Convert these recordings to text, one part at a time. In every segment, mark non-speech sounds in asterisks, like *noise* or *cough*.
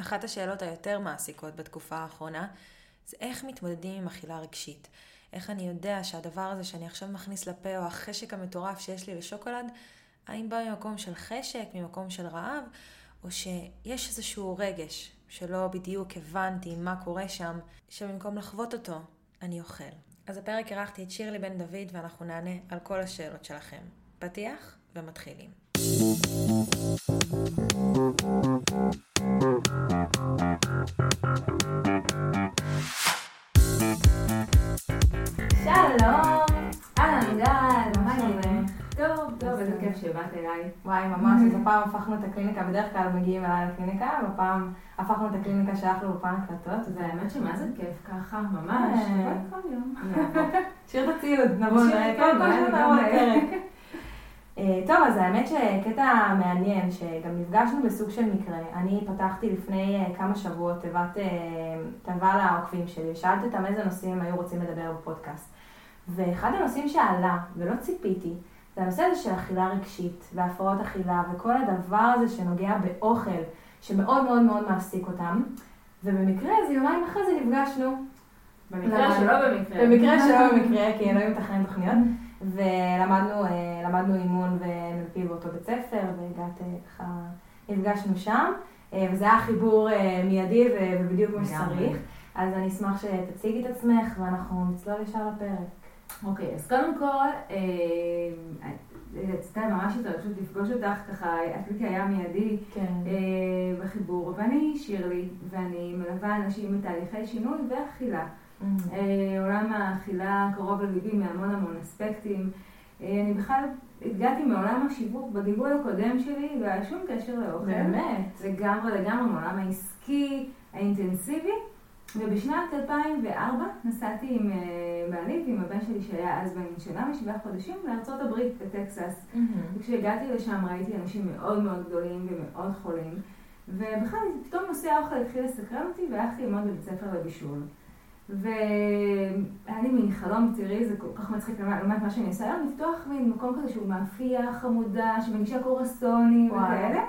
אחת השאלות היותר מעסיקות בתקופה האחרונה זה איך מתמודדים עם אכילה רגשית. איך אני יודע שהדבר הזה שאני עכשיו מכניס לפה, או החשק המטורף שיש לי לשוקולד, האם בא ממקום של חשק, ממקום של רעב, או שיש איזשהו רגש שלא בדיוק הבנתי מה קורה שם, שבמקום לחוות אותו, אני אוכל. אז הפרק אירחתי את שירלי בן דוד ואנחנו נענה על כל השאלות שלכם. פתיח ומתחילים. שלום! אהלן גל, מה נראית? טוב, טוב, איזה כיף שבאת אליי. וואי, ממש, אז הפעם הפכנו את הקליניקה, בדרך כלל מגיעים אליי לקליניקה, והפעם הפכנו את הקליניקה שלך לאולפן הקלטות. והאמת שמה זה כיף ככה, ממש, אה. כל כל יום. שיר את הציוד, נבוא, נראה, את כל נבוא. אה, טוב, אז האמת שקטע מעניין, שגם נפגשנו בסוג של מקרה. אני פתחתי לפני אה, כמה שבועות תיבת, אה, תיבה לעוקבים שלי, ושאלתי אותם איזה נושאים הם היו רוצים לדבר בפודקאסט. ואחד הנושאים שעלה, ולא ציפיתי, זה הנושא הזה של אכילה רגשית, והפרעות אכילה, וכל הדבר הזה שנוגע באוכל, שמאוד מאוד מאוד מעסיק אותם. ובמקרה, אז יומיים אחרי זה נפגשנו. במקרה שלא במקרה. במקרה שלא במקרה, כי אלוהים מתכנן תוכניות. ולמדנו אה, למדנו אימון ו-NLP באותו בית ספר, והגעת אה, ככה, נפגשנו שם, אה, וזה היה חיבור מיידי ובדיוק כמו. שצריך. אז אני אשמח שתציגי את עצמך, ואנחנו נצלול ישר לפרק. אוקיי, אז קודם כל, רציתי ממש התרגשות לפגוש אותך, ככה עשיתי היה מיידי כן. בחיבור, ואני שירלי, ואני מלווה אנשים בתהליכי שינוי ואכילה. אה, עולם האכילה קרוב לליבי מהמון המון אספקטים. אה, אני בכלל הגעתי מעולם השיווק בגלגול הקודם שלי, לא היה שום קשר לאוכל. באמת? לגמרי לגמרי מעולם העסקי, האינטנסיבי. ובשנת 2004 נסעתי עם אה, בעלי ועם הבן שלי שהיה אז בן שנה ושבעה חודשים לארצות הברית, בטקסס. וכשהגעתי לשם ראיתי אנשים מאוד מאוד גדולים ומאוד חולים. ובכלל, פתאום נושא האוכל התחיל לסקרן אותי והלכתי ללמוד בבית ספר לבישול. והיה לי מין חלום, תראי, זה כל כך מצחיק לעומת מה שאני עושה היום, לפתוח מין מקום כזה שהוא מאפייה חמודה, שמגישה קורסונים. וכאלה.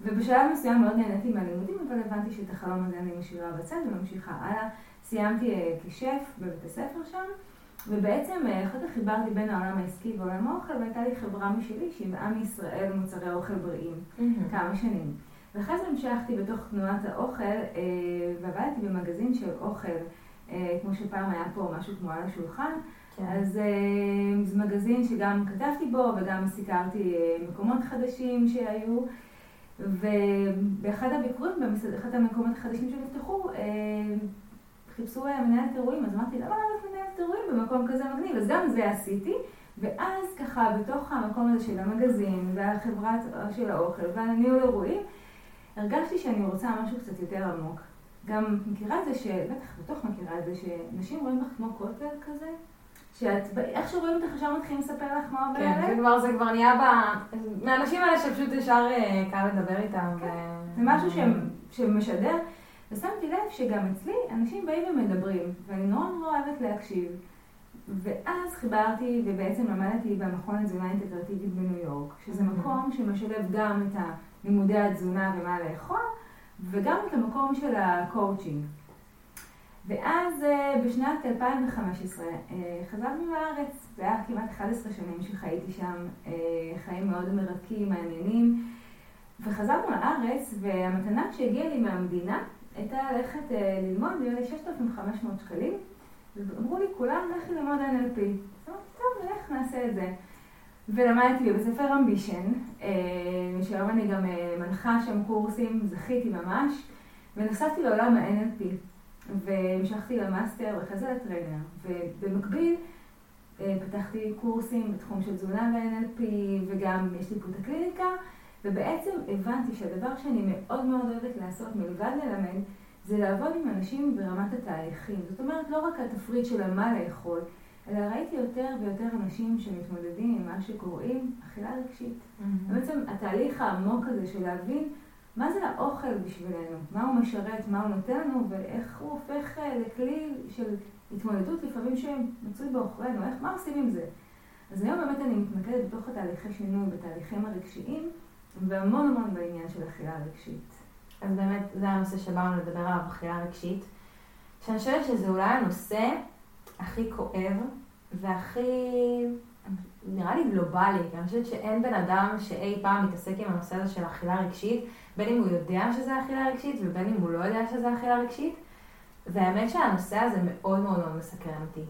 ובשלב מסוים מאוד נהניתי מהלימודים, אבל הבנתי שאת החלום הזה אני משאירה בצד וממשיכה הלאה. סיימתי אה, כשף בבית הספר שם, ובעצם אה, אחר כך חיברתי בין העולם העסקי ועולם האוכל, והייתה לי חברה משלי שימאה מישראל מוצרי אוכל בריאים. כמה שנים. ואחרי זה המשכתי בתוך תנועת האוכל, אה, ועבדתי במגזין של אוכל, כמו שפעם היה פה משהו כמו על השולחן. כן. אז אה, זה מגזין שגם כתבתי בו וגם סיקרתי אה, מקומות חדשים שהיו. ובאחד הביקורים, במסעד, אחד המקומות החדשים שנפתחו, אה, חיפשו אה, מנהלת אירועים, אז אמרתי, למה לא מנהלת אירועים במקום כזה מגניב? אז גם זה עשיתי, ואז ככה, בתוך המקום הזה של המגזין, והחברת של האוכל, והניהול אירועים, הרגשתי שאני רוצה משהו קצת יותר עמוק. גם מכירה את זה. בטח בטוח מכירה את זה, שאנשים רואים בך כמו קוטר כזה, שאת, איך שרואים אותך ישר מתחילים לספר לך מה עובר כן, זה עליהם. כבר, זה כבר נהיה ב... מהאנשים האלה שפשוט ישר אה, קל לדבר איתם. ו- זה משהו שהם- שמשדר, ושמתי לב שגם אצלי אנשים באים ומדברים, ואני נורא נורא אוהבת להקשיב. ואז חיברתי ובעצם למדתי במכון לתזונה אינטגרטיבית בניו יורק, שזה. מקום שמשלב גם את לימודי התזונה ומה לאכול, וגם את המקום של הקואוצ'ינג. ואז אה, בשנת 2015 אה, חזרנו לארץ, זה היה כמעט 11 שנים שחייתי שם, אה, חיים מאוד מרתקים, מעניינים. וחזרנו לארץ, והמתנה שהגיעה לי מהמדינה הייתה ללכת ללמוד, היו לי 6,500 שקלים, ואמרו לי, כולם לכי ללמוד NLP. אמרתי, טוב, נלך, נעשה את זה. ולמדתי בבית ספר Ambition, אה, שהיום אני גם אה, מנחה שם קורסים, זכיתי ממש, ונשאבתי לעולם ה-NLP, והמשכתי למאסטר ואחרי זה לטריינר, ובמקביל אה, פתחתי קורסים בתחום של תזונה ו-NLP, וגם יש לי פה את הקליניקה, ובעצם הבנתי שהדבר שאני מאוד מאוד אוהבת לעשות מלבד ללמד, זה לעבוד עם אנשים ברמת התהליכים. זאת אומרת, לא רק התפריט של מה לאכול, אלא ראיתי יותר ויותר אנשים שמתמודדים עם מה שקוראים אכילה רגשית. בעצם התהליך העמוק הזה של להבין מה זה האוכל בשבילנו, מה הוא משרת, מה הוא נותן לנו, ואיך הוא הופך אה, לכלי של התמודדות לפעמים שמצוי בעוכרינו, איך, מה עושים עם זה. אז היום באמת אני מתמקדת בתוך התהליכי שינוי, בתהליכים הרגשיים, והמון המון בעניין של אכילה רגשית. אז באמת, זה הנושא שבאנו לדבר עליו, אכילה רגשית. שאני חושבת שזה אולי הנושא הכי כואב והכי, נראה לי גלובלי, כי אני חושבת שאין בן אדם שאי פעם מתעסק עם הנושא הזה של אכילה רגשית, בין אם הוא יודע שזה אכילה רגשית ובין אם הוא לא יודע שזה אכילה רגשית. והאמת שהנושא הזה מאוד מאוד מאוד מסקרן אותי.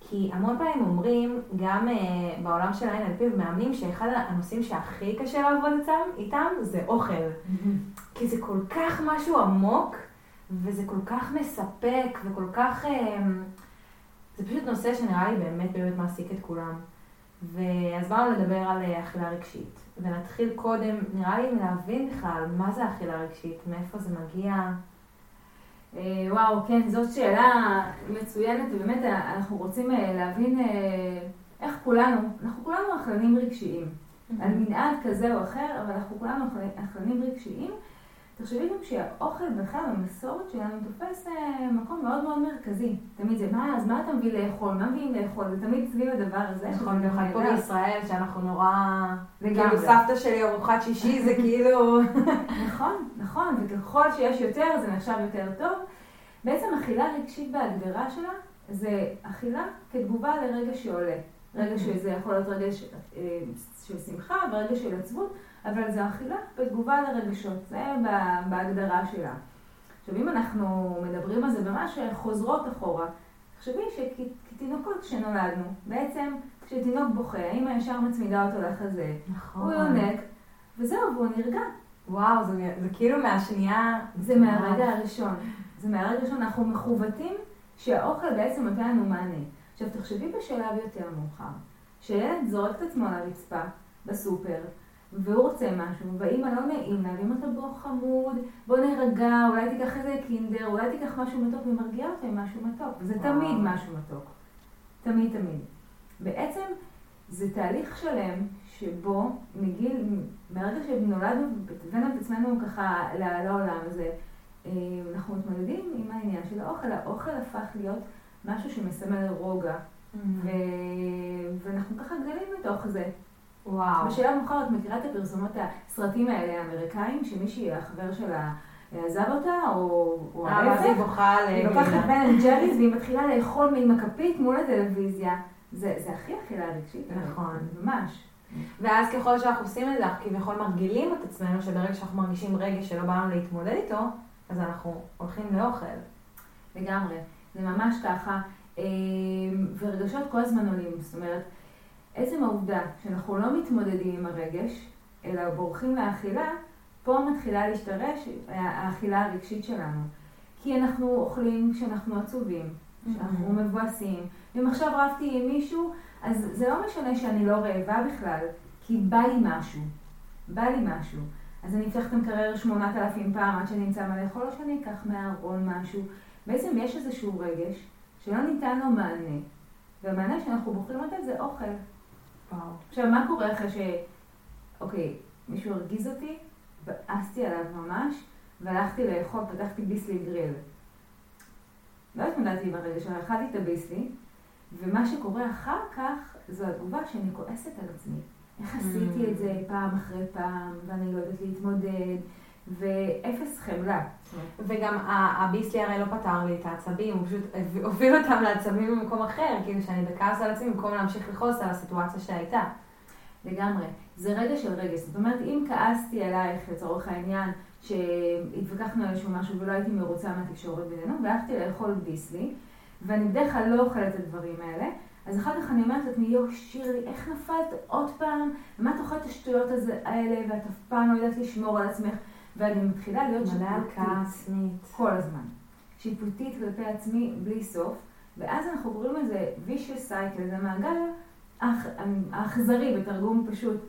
כי המון פעמים אומרים, גם uh, בעולם של ה-NLP ומאמנים, שאחד הנושאים שהכי קשה לעבוד איתם, איתם זה אוכל. Mm-hmm. כי זה כל כך משהו עמוק, וזה כל כך מספק, וכל כך... Uh, זה פשוט נושא שנראה לי באמת באמת מעסיק את כולם. ואז באנו לדבר על אה, אכילה רגשית. ונתחיל קודם, נראה לי, להבין בכלל מה זה אכילה רגשית, מאיפה זה מגיע. אה, וואו, כן, זאת שאלה מצוינת, ובאמת אנחנו רוצים אה, להבין איך כולנו, אנחנו כולנו אכלנים רגשיים. Mm-hmm. על מנעד כזה או אחר, אבל אנחנו כולנו אכלנים רגשיים. תחשבי גם שהאוכל בכלל במסורת שלנו תופס אה, מקום מאוד מאוד מרכזי. תמיד זה, מה, אז מה אתה מביא לאכול? מה מביאים לאכול? זה תמיד סביב הדבר הזה. נכון, במיוחד פה בישראל, שאנחנו נורא... כאילו סבתא שלי ארוחת שישי זה *laughs* כאילו... נכון, נכון, וככל שיש יותר זה נחשב יותר טוב. בעצם אכילה רגשית בהגדרה שלה זה אכילה כתגובה לרגע שעולה. רגע שזה יכול להיות רגע אה, של שמחה ורגע של עצבות. אבל זו אכילה בתגובה לרגשות, זה בהגדרה שלה. עכשיו, אם אנחנו מדברים על זה ממש חוזרות אחורה, תחשבי שכתינוקות כשנולדנו, בעצם כשתינוק בוכה, האמא ישר מצמידה אותו לחזה, נכון. הוא יונק, וזהו, והוא נרגע. וואו, זה, זה כאילו מהשנייה... זה מהרגע הראשון. זה מהרגע הראשון, אנחנו מכוותים שהאוכל בעצם נותן לנו מענה. עכשיו, תחשבי בשלב יותר מאוחר, שילד זורק את עצמו לרצפה בסופר, והוא רוצה משהו, והאמא לא נעים לה, ואמא אתה בוא חמוד, בוא נרגע, אולי תיקח איזה קינדר, אולי תיקח משהו מתוק, ומרגיע אותה עם משהו מתוק. וזה תמיד משהו מתוק. תמיד תמיד. בעצם זה תהליך שלם שבו מגיל, מרגע שנולדנו הבאנו את עצמנו ככה לעולם הזה, אה, אנחנו מתמודדים עם העניין של האוכל. האוכל הפך להיות משהו שמסמל רוגע, mm-hmm. ואנחנו ככה גדלים בתוך זה. וואו. בשאלה מאוחרת, מכירה את הפרסומות, הסרטים האלה האמריקאים, שמישהי, החבר שלה, עזב אותה, או ההפך? אה, אז היא בוכה ל... היא לוקחת בן ג'ריס והיא מתחילה לאכול עם הכפית מול הטלוויזיה. זה, זה הכי אכילה רגשית. נכון. ממש. ואז ככל שאנחנו עושים את זה, אנחנו כביכול מרגילים את עצמנו, שברגע שאנחנו מרגישים רגש שלא באנו להתמודד איתו, אז אנחנו הולכים לאוכל. לגמרי. זה ממש ככה. אה, ורגשות כל הזמן עולים. זאת אומרת, עצם העובדה שאנחנו לא מתמודדים עם הרגש, אלא בורחים לאכילה, פה מתחילה להשתרש האכילה הרגשית שלנו. כי אנחנו אוכלים כשאנחנו עצובים, כשאנחנו mm-hmm. מבואסים. אם עכשיו רבתי עם מישהו, אז זה לא משנה שאני לא רעבה בכלל, כי בא לי משהו. בא לי משהו. אז אני אפתח את המקרר שמונת אלפים פעם עד שאני אמצא מה לאכול, או שאני אקח מהארון משהו. בעצם יש איזשהו רגש שלא ניתן לו מענה, והמענה שאנחנו בוחרים לתת זה אוכל. וואו. עכשיו, מה קורה אחרי ש... אוקיי, מישהו הרגיז אותי, ואסתי עליו ממש, והלכתי לאכול, פתחתי ביסלי גריל. לא התמודדתי עם הרגע שלו, אכלתי את הביסלי, ומה שקורה אחר כך, זו התגובה שאני כועסת על עצמי. איך עשיתי את זה mm. פעם אחרי פעם, ואני לא יודעת להתמודד, ואפס חמלה. וגם הביסלי הרי לא פתר לי את העצבים, הוא פשוט הוביל אותם לעצבים במקום אחר, כאילו שאני בכעס על עצמי במקום להמשיך לכעוס על הסיטואציה שהייתה. לגמרי. זה רגע של רגש. זאת אומרת, אם כעסתי עלייך, לצורך העניין, שהתווכחנו על איזשהו משהו ולא הייתי מרוצה מהתקשורת בינינו, והלכתי לאכול ביסלי, ואני בדרך כלל לא אוכלת את הדברים האלה, אז אחר כך אני אומרת לעצמי, יואו, שירלי, איך נפלת עוד פעם? ומה את אוכלת את השטויות האלה, ואת אף פעם לא יודעת לשמור על עצמך? ואני מתחילה להיות שיפוטית. כל הזמן. שיפוטית כלפי עצמי בלי סוף, ואז אנחנו קוראים לזה vicious cycle, זה מעגל האכזרי בתרגום פשוט.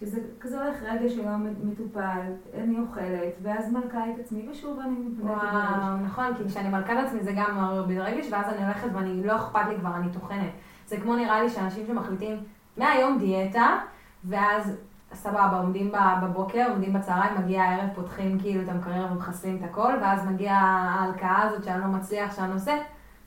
שזה כזה הולך רגע שלא מטופל, אני אוכלת, ואז מלכה את עצמי, ושוב אני מתמודדת וואו, נכון, כי כשאני מלכה את עצמי זה גם מרביד רגש, ואז אני הולכת ואני לא אכפת לי כבר, אני טוחנת. זה כמו נראה לי שאנשים שמחליטים מהיום דיאטה, ואז סבבה, עומדים בבוקר, עומדים בצהריים, מגיע הערב, פותחים כאילו את המקרר ומחסלים את הכל, ואז מגיעה ההלקאה הזאת שאני לא מצליח, שאני עושה,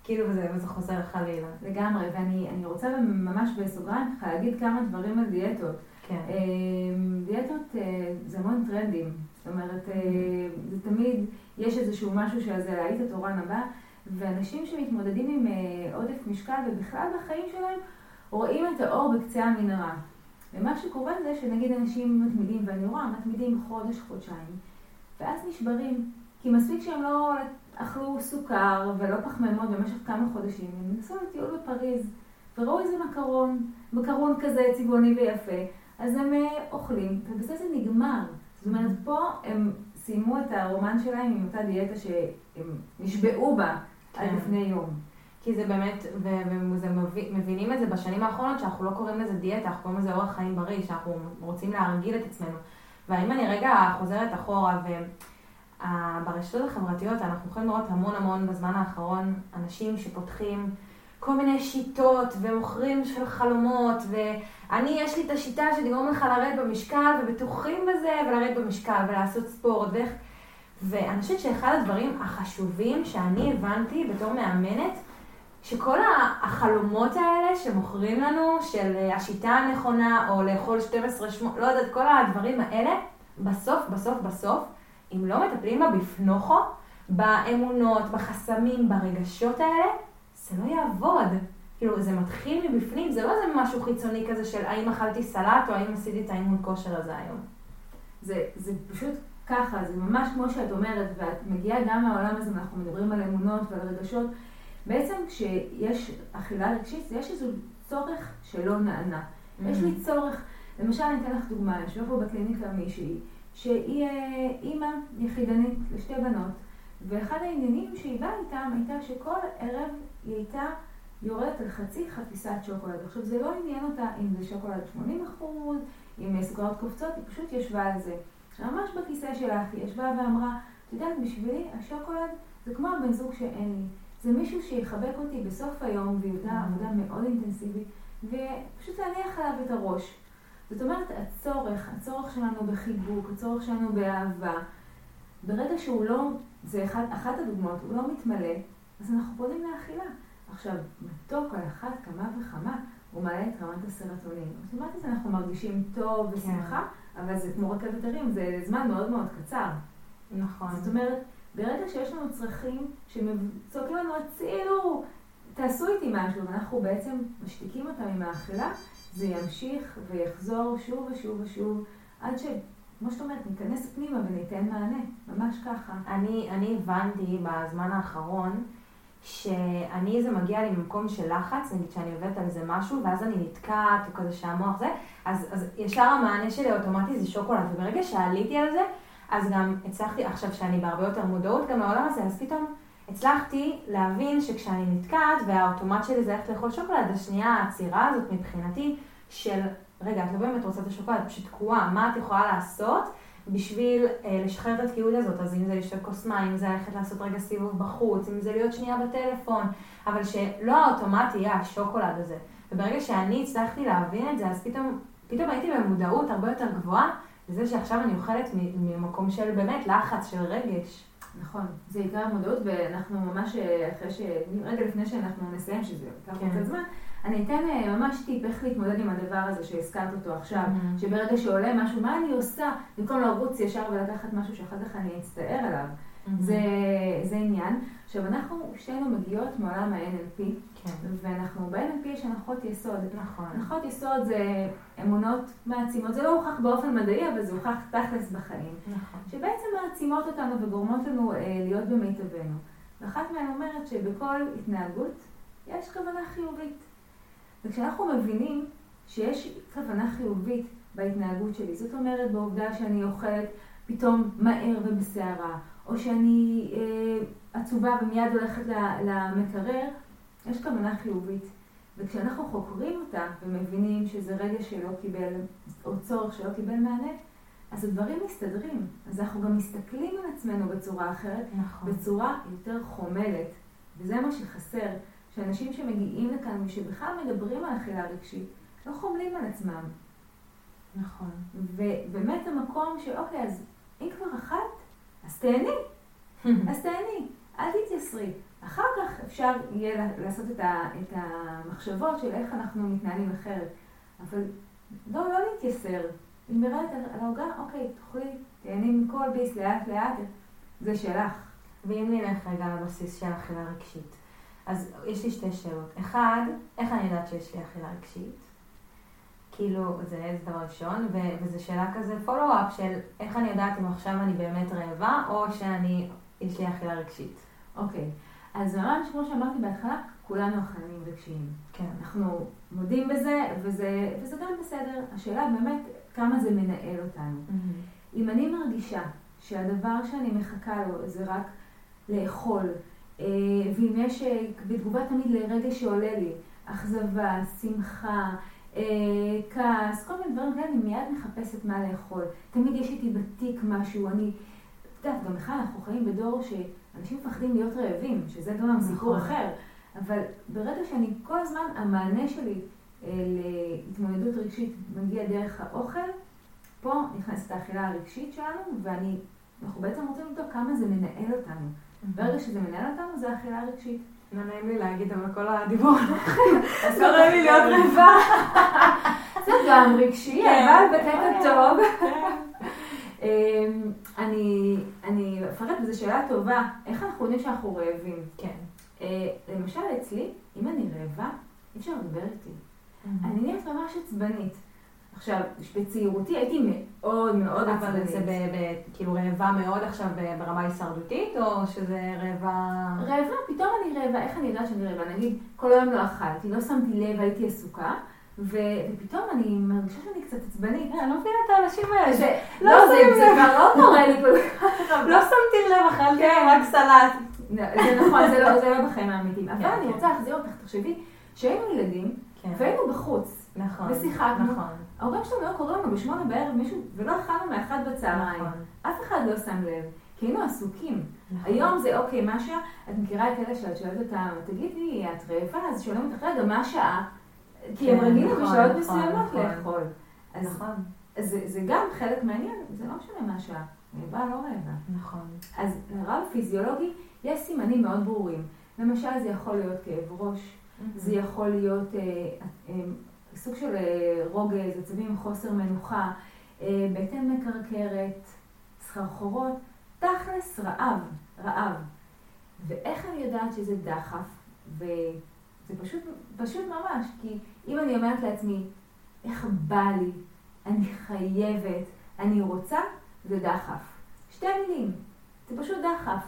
כאילו וזה, וזה חוזר חלילה. לגמרי, ואני רוצה ממש בסוגריים ככה להגיד כמה דברים על דיאטות. כן. אמ, דיאטות אה, זה המון טרנדים. זאת אומרת, אה, זה תמיד, יש איזשהו משהו שזה להאיט התורן הבא, ואנשים שמתמודדים עם אה, עודף משקל ובכלל בחיים שלהם, רואים את האור בקצה המנהרה. ומה שקורה זה שנגיד אנשים מתמידים, ואני רואה, מתמידים חודש, חודשיים, ואז נשברים. כי מספיק שהם לא אכלו סוכר ולא פחמימות במשך כמה חודשים, הם נסעו לטיול בפריז, וראו איזה מקרון, מקרון כזה צבעוני ויפה, אז הם אה, אוכלים, ובזה זה נגמר. זאת אומרת, פה הם סיימו את הרומן שלהם עם אותה דיאטה שהם נשבעו בה כן. עד לפני יום. כי זה באמת, ומבינים את זה בשנים האחרונות, שאנחנו לא קוראים לזה דיאטה, אנחנו קוראים לזה אורח חיים בריא, שאנחנו רוצים להרגיל את עצמנו. ואם אני רגע חוזרת אחורה, וברשתות החברתיות אנחנו יכולים לראות המון המון בזמן האחרון אנשים שפותחים כל מיני שיטות ומוכרים של חלומות, ואני, יש לי את השיטה שתגרום לך לרדת במשקל, ובטוחים בזה, ולרדת במשקל, ולעשות ספורט, ואיך... ואני חושבת שאחד הדברים החשובים שאני הבנתי בתור מאמנת, שכל החלומות האלה שמוכרים לנו, של השיטה הנכונה, או לאכול 12, 8, לא יודעת, כל הדברים האלה, בסוף, בסוף, בסוף, אם לא מטפלים בה בפנוכו, באמונות, בחסמים, ברגשות האלה, זה לא יעבוד. כאילו, זה מתחיל מבפנים, זה לא איזה משהו חיצוני כזה של האם אכלתי סלט או האם עשיתי את האימון כושר הזה היום. זה, זה פשוט ככה, זה ממש כמו שאת אומרת, ואת מגיעה גם מהעולם הזה, ואנחנו מדברים על אמונות ועל רגשות. בעצם כשיש אכילה רגשית, יש איזה צורך שלא נענה. Mm-hmm. יש לי צורך, למשל אני אתן לך דוגמה, יושבה פה בקליניקה מישהי, שהיא אה, אימא יחידנית לשתי בנות, ואחד העניינים שהיא באה איתם הייתה שכל ערב היא הייתה יורדת על חצי חפיסת שוקולד. עכשיו זה לא עניין אותה אם זה שוקולד 80 אחוז, אם סוכרות קופצות, היא פשוט ישבה על זה. ממש בכיסא שלך, היא ישבה ואמרה, את יודעת, בשבילי השוקולד זה כמו הבן זוג שאין לי. זה מישהו שיחבק אותי בסוף היום, mm-hmm. עבודה מאוד אינטנסיבית, ופשוט להניח עליו את הראש. זאת אומרת, הצורך, הצורך שלנו בחיבוק, הצורך שלנו באהבה, ברגע שהוא לא, זה אחד, אחת הדוגמאות, הוא לא מתמלא, אז אנחנו פונים לאכילה. עכשיו, מתוק על אחת כמה וכמה, הוא מעלה את רמת הסרטונין. אוטומטית אנחנו מרגישים טוב ושמחה, כן. אבל זה כמו רכבת הרים, זה זמן מאוד מאוד קצר. נכון. זאת אומרת, ברגע שיש לנו צרכים שצועקים לנו, הצילו, תעשו איתי משהו, ואנחנו בעצם משתיקים אותם עם האכילה, זה ימשיך ויחזור שוב ושוב ושוב, עד ש... כמו שאת אומרת, ניכנס פנימה וניתן מענה, ממש ככה. אני, אני הבנתי בזמן האחרון, שאני, זה מגיע לי ממקום של לחץ, נגיד שאני עובדת על איזה משהו, ואז אני נתקעת, או כזה שהמוח זה, אז, אז ישר המענה שלי אוטומטי זה שוקולד, וברגע שעליתי על זה, אז גם הצלחתי, עכשיו שאני בהרבה יותר מודעות גם לעולם הזה, אז פתאום הצלחתי להבין שכשאני נתקעת, והאוטומט שלי זה ללכת לאכול שוקולד, השנייה העצירה הזאת מבחינתי של, רגע, את לא באמת רוצה את השוקולד, את פשוט תקועה, מה את יכולה לעשות? בשביל אה, לשחרר את התקיעות הזאת, אז אם זה לשתות כוס מים, אם זה ללכת לעשות רגע סיבוב בחוץ, אם זה להיות שנייה בטלפון, אבל שלא האוטומט יהיה השוקולד הזה. וברגע שאני הצלחתי להבין את זה, אז פתאום, פתאום הייתי במודעות הרבה יותר גבוהה לזה שעכשיו אני אוכלת ממקום של באמת לחץ, של רגש. נכון, זה עיקר המודעות, ואנחנו ממש אה, אחרי ש... רגע לפני שאנחנו נסיים, שזה ייקח כן. קצת זמן, אני אתן אה, ממש טיפ איך להתמודד עם הדבר הזה שהזכרת אותו עכשיו, mm-hmm. שברגע שעולה משהו, מה אני עושה, במקום לרוץ ישר ולקחת משהו שאחר כך אני אצטער עליו. Mm-hmm. זה, זה עניין. עכשיו, אנחנו שתינו מגיעות מעולם ה-NLP, כן. ואנחנו, ב-NLP יש הנחות יסוד. נכון. הנחות יסוד זה אמונות מעצימות, זה לא הוכח באופן מדעי, אבל זה הוכח תכלס בחיים. נכון. שבעצם מעצימות אותנו וגורמות לנו אה, להיות במיטבנו. ואחת מהן אומרת שבכל התנהגות יש כוונה חיובית. וכשאנחנו מבינים שיש כוונה חיובית בהתנהגות שלי, זאת אומרת בעובדה שאני אוכלת פתאום מהר ובסערה, או שאני אה, עצובה ומיד הולכת למקרר, יש כוונה חיובית. וכשאנחנו חוקרים אותה ומבינים שזה רגע שלא קיבל, או צורך שלא קיבל מענה, אז הדברים מסתדרים. אז אנחנו גם מסתכלים על עצמנו בצורה אחרת, נכון. בצורה יותר חומלת. וזה מה שחסר. שאנשים שמגיעים לכאן ושבכלל מדברים על אכילה רגשית, לא חומלים על עצמם. נכון. ובאמת המקום שאוקיי, אז אם כבר אכלת, אז תהני. *laughs* אז תהני, אל תתייסרי. אחר כך אפשר יהיה לעשות את, ה, את המחשבות של איך אנחנו מתנהלים אחרת. אבל לא, לא להתייסר. היא מרדת על העוגה, אוקיי, תאכלי, תהני מכל ביס לאט לאט, זה שלך. ואם נלך רגע לבסיס של אכילה רגשית, אז יש לי שתי שאלות. אחד, איך אני יודעת שיש לי אכילה רגשית? כאילו, זה דבר ראשון, וזו שאלה כזה פולו-אפ של איך אני יודעת אם עכשיו אני באמת רעבה, או שאני, יש לי אכילה רגשית. אוקיי, אז ממש כמו שאמרתי בהתחלה, כולנו אכלנים רגשיים. כן. אנחנו מודים בזה, וזה, וזה גם בסדר. השאלה באמת, כמה זה מנהל אותנו. Mm-hmm. אם אני מרגישה שהדבר שאני מחכה לו זה רק לאכול, אה, ואם יש אה, בתגובה תמיד לרגע שעולה לי, אכזבה, שמחה, כעס, כל מיני דברים כאלה, אני מיד מחפשת מה לאכול. תמיד יש איתי בתיק משהו, אני... את יודעת, גם בכלל אנחנו חיים בדור שאנשים מפחדים להיות רעבים, שזה גם נכון. סיפור אחר. אבל ברגע שאני כל הזמן, המענה שלי להתמודדות רגשית מגיע דרך האוכל, פה נכנסת האכילה הרגשית שלנו, ואנחנו בעצם רוצים לבדוק כמה זה מנהל אותנו. ברגע שזה מנהל אותנו, זה אכילה רגשית. לא נעים לי להגיד, אבל כל הדיבור אז *laughs* לא נעים לי להיות רעבה. *laughs* זה גם רגשי, כן. אבל בקטע טוב. כן. *laughs* אמ, אני אפרט, וזו שאלה טובה, איך אנחנו יודעים שאנחנו רעבים? כן. אה, למשל אצלי, אם אני רעבה, אי אפשר לדבר איתי. אני נהיית ממש עצבנית. עכשיו, בצעירותי הייתי מאוד מאוד עצבנית. אבל זה כאילו רעבה מאוד עכשיו ברמה הישרדותית, או שזה רעבה... רעבה, פתאום אני רעבה, איך אני יודעת שאני רעבה? נגיד, כל היום לא אכלתי, לא שמתי לב, הייתי עסוקה. ופתאום אני מרגישה שאני קצת עצבנית. אני לא מבינה את האנשים האלה. לא, זה כבר לא קורה לי כל כך. לא שמתי לב, אכלתי כן. רק סלט. זה נכון, זה לא, לא בחיים האמיתיים. אבל אני רוצה להחזיר אותך, תחשבי, שהיינו ילדים, כן. והיינו בחוץ. נכון. ושיחקנו. נכון. ההורים שלנו היו קוראים לנו בשמונה בערב מישהו, ולא אכלנו מאחד בצהריים. נכון. אף אחד לא שם לב, כי היינו עסוקים. נכון. היום זה, אוקיי, מה השעה? את מכירה את אלה שאת שואלת אותם, תגידי, את רעבה? אז שואלים אותך, רגע, מה השעה? כי הם כן, רגילים נכון, בשעות מסוימות לאכול. נכון. אז זה גם חלק מעניין, זה לא משנה מה השעה. רעבה, לא רעבה. נכון. אז לרב פיזיולוגי יש סימנים מאוד ברורים. למשל, זה יכול להיות כאב ראש, זה יכול להיות אה, אה, סוג של אה, רוגז, עצבים, חוסר מנוחה, אה, בטן מקרקרת, סחרחורות, תכלס רעב, רעב. ואיך אני יודעת שזה דחף? וזה פשוט, פשוט ממש, כי אם אני אומרת לעצמי, איך בא לי, אני חייבת, אני רוצה, זה דחף. שתי מילים, זה פשוט דחף.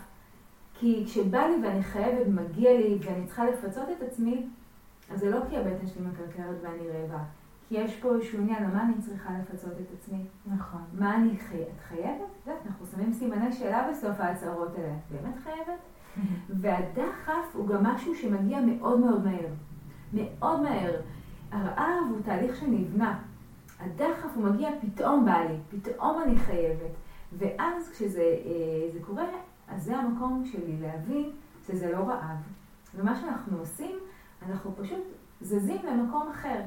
כי כשבא לי ואני חייבת, מגיע לי, ואני צריכה לפצות את עצמי, אז זה לא כי הבטן שלי מקרקרת ואני רעבה. כי יש פה איזשהו עניין, למה אני צריכה לפצות את עצמי? נכון. מה אני חייבת? את חייבת? את יודעת, אנחנו שמים סימני שאלה בסוף ההצהרות האלה. את באמת חייבת? *laughs* והדחף הוא גם משהו שמגיע מאוד מאוד מהר. מאוד מהר. הרעב הוא תהליך שנבנה. הדחף הוא מגיע פתאום בא לי, פתאום אני חייבת. ואז כשזה אה, קורה, אז זה המקום שלי להבין שזה לא רעב. ומה שאנחנו עושים, אנחנו פשוט זזים למקום אחר.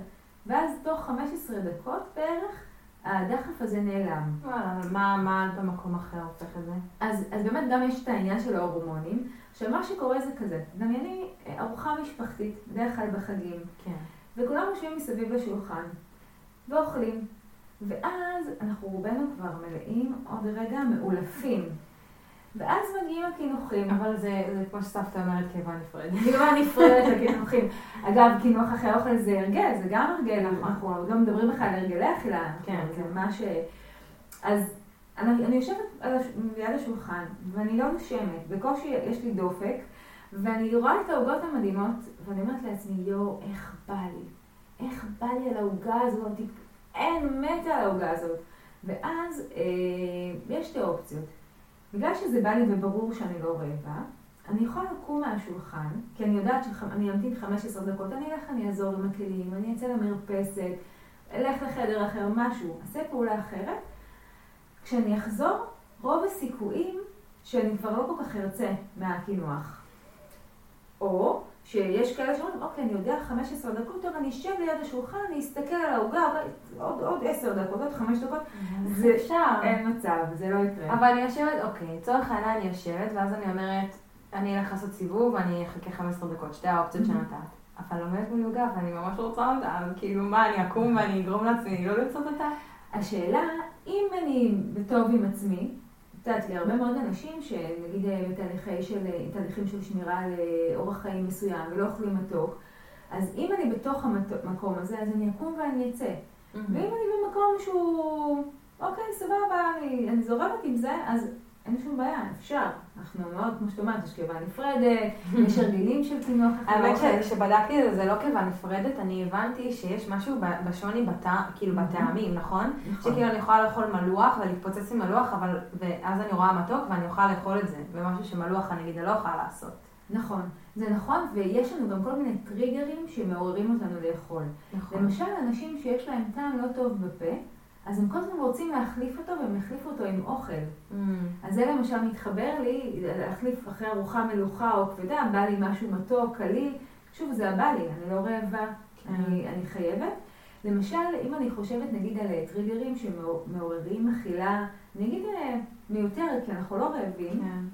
ואז תוך 15 דקות בערך, הדחף הזה נעלם. וואלה, מה, מה במקום אחר הופך את זה? אז, אז באמת גם יש את העניין של ההורמונים. עכשיו, מה שקורה זה כזה, דמייני אה, ארוחה משפחתית, בדרך כלל בחגים. כן. וכולם יושבים מסביב לשולחן, ואוכלים. ואז אנחנו רובנו כבר מלאים עוד רגע מאולפים. ואז מגיעים הקינוחים. אבל זה, זה כמו שסבתא אומרת, קיבה נפרדת. קיבה *laughs* נפרדת לקינוחים. אגב, קינוח אחרי אוכל זה הרגל, זה גם הרגל, נכון. אנחנו לא מדברים בכלל על הרגלי אכילה. כן. זה מה ש... אז אני, אני יושבת הש... ליד השולחן, ואני לא נושמת, בקושי יש לי דופק, ואני רואה את העוגות המדהימות, ואני אומרת לעצמי, יואו, איך בא לי. איך בא לי על העוגה הזאת, אין מתה על העוגה הזאת. ואז אה, יש שתי אופציות. בגלל שזה בא לי וברור שאני לא רעבה, אני יכולה לקום מהשולחן, כי אני יודעת שאני אמתין 15 דקות, אני אלך, אני אעזור עם הכלים, אני אצא למרפסת, אלך לחדר אחר, משהו, אעשה פעולה אחרת. כשאני אחזור, רוב הסיכויים שאני כבר לא כל כך ארצה מהקינוח. או שיש כאלה שאומרים, אוקיי, אני יודע 15 דקות, טוב, אני אשב ליד השולחן, אני אסתכל על העוגה, עוד, עוד 10 דקות, עוד 5 דקות. זה אפשר. אין מצב, זה לא יקרה. אבל אני יושבת, אוקיי, לצורך העניין אני יושבת, ואז אני אומרת, אני אלך לעשות סיבוב, ואני אחכה 15 דקות, שתי האופציות שנתת. אבל לא עומדת מול עוגה, ואני ממש רוצה אותה, אז כאילו, מה, אני אקום ואני אגרום לעצמי לא לרצות אותה? השאלה, אם אני בטוב עם עצמי, את יודעת, להרבה מאוד אנשים שנגיד אה, בתהליכי של, אה, של שמירה על אה, אורח חיים מסוים ולא אוכלים מתוק, אז אם אני בתוך המקום הזה, אז אני אקום ואני אצא. Mm-hmm. ואם אני במקום שהוא, אוקיי, סבבה, אני, אני זורמת עם זה, אז אין שום בעיה, אפשר. אנחנו מאוד, כמו שאת אומרת, יש קיבה נפרדת, יש הרגילים של קינוח. האמת שבדקתי את זה, זה לא קיבה נפרדת, אני הבנתי שיש משהו בשוני בטע, כאילו בטעמים, נכון? נכון. שכאילו אני יכולה לאכול מלוח ולהתפוצץ עם מלוח, אבל, ואז אני רואה מתוק ואני אוכל לאכול את זה, ומשהו שמלוח אני אני לא יכולה לעשות. נכון, זה נכון, ויש לנו גם כל מיני טריגרים שמעוררים אותנו לאכול. נכון. למשל, אנשים שיש להם טעם לא טוב בפה, אז הם כל הזמן רוצים להחליף אותו, והם יחליפו אותו עם אוכל. Mm. אז זה למשל מתחבר לי, להחליף אחרי ארוחה מלוכה או כבדה, בא לי משהו מתוק, קליל. שוב, זה הבא לי, אני לא רעבה, כן. אני, אני חייבת. למשל, אם אני חושבת נגיד על טריגרים שמעוררים אכילה, נגיד אה, מיותרת, כי אנחנו לא רעבים, כן.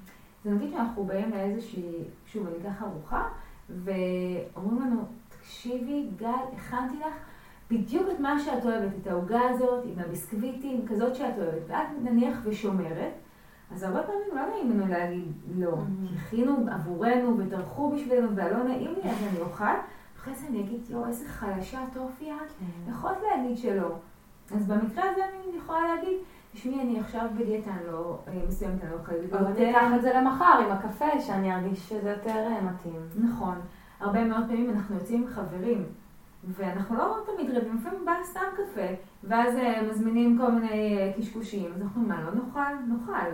זה נגיד שאנחנו באים לאיזושהי, שוב, אני אקח ארוחה, ואומרים לנו, תקשיבי, גל, הכנתי לך בדיוק את מה שאת אוהבת, את העוגה הזאת, עם הביסקוויטים, כזאת שאת אוהבת, ואת נניח ושומרת, אז הרבה פעמים לא נעים לנו להגיד לא, mm-hmm. כי הכינו עבורנו וטרחו בשבילנו והלא נעים לי, אז אני אוכל, אחרי זה אני אגיד, יואו, איזה חלשה טופי את, כן. יכולת להגיד שלא. אז במקרה הזה אני יכולה להגיד, תשמעי, אני עכשיו בדיאטה, אני לא אה, מסוימת, אני לא אוכלת אבל אני אקח את זה למחר עם הקפה, שאני ארגיש שזה יותר אה, מתאים. נכון. הרבה מאוד פעמים אנחנו יוצאים עם חברים. ואנחנו לא תמיד רבים, לפעמים בא סתם קפה, ואז אה, מזמינים כל מיני אה, קשקושים, אז אנחנו אומרים, מה, לא נאכל? נאכל.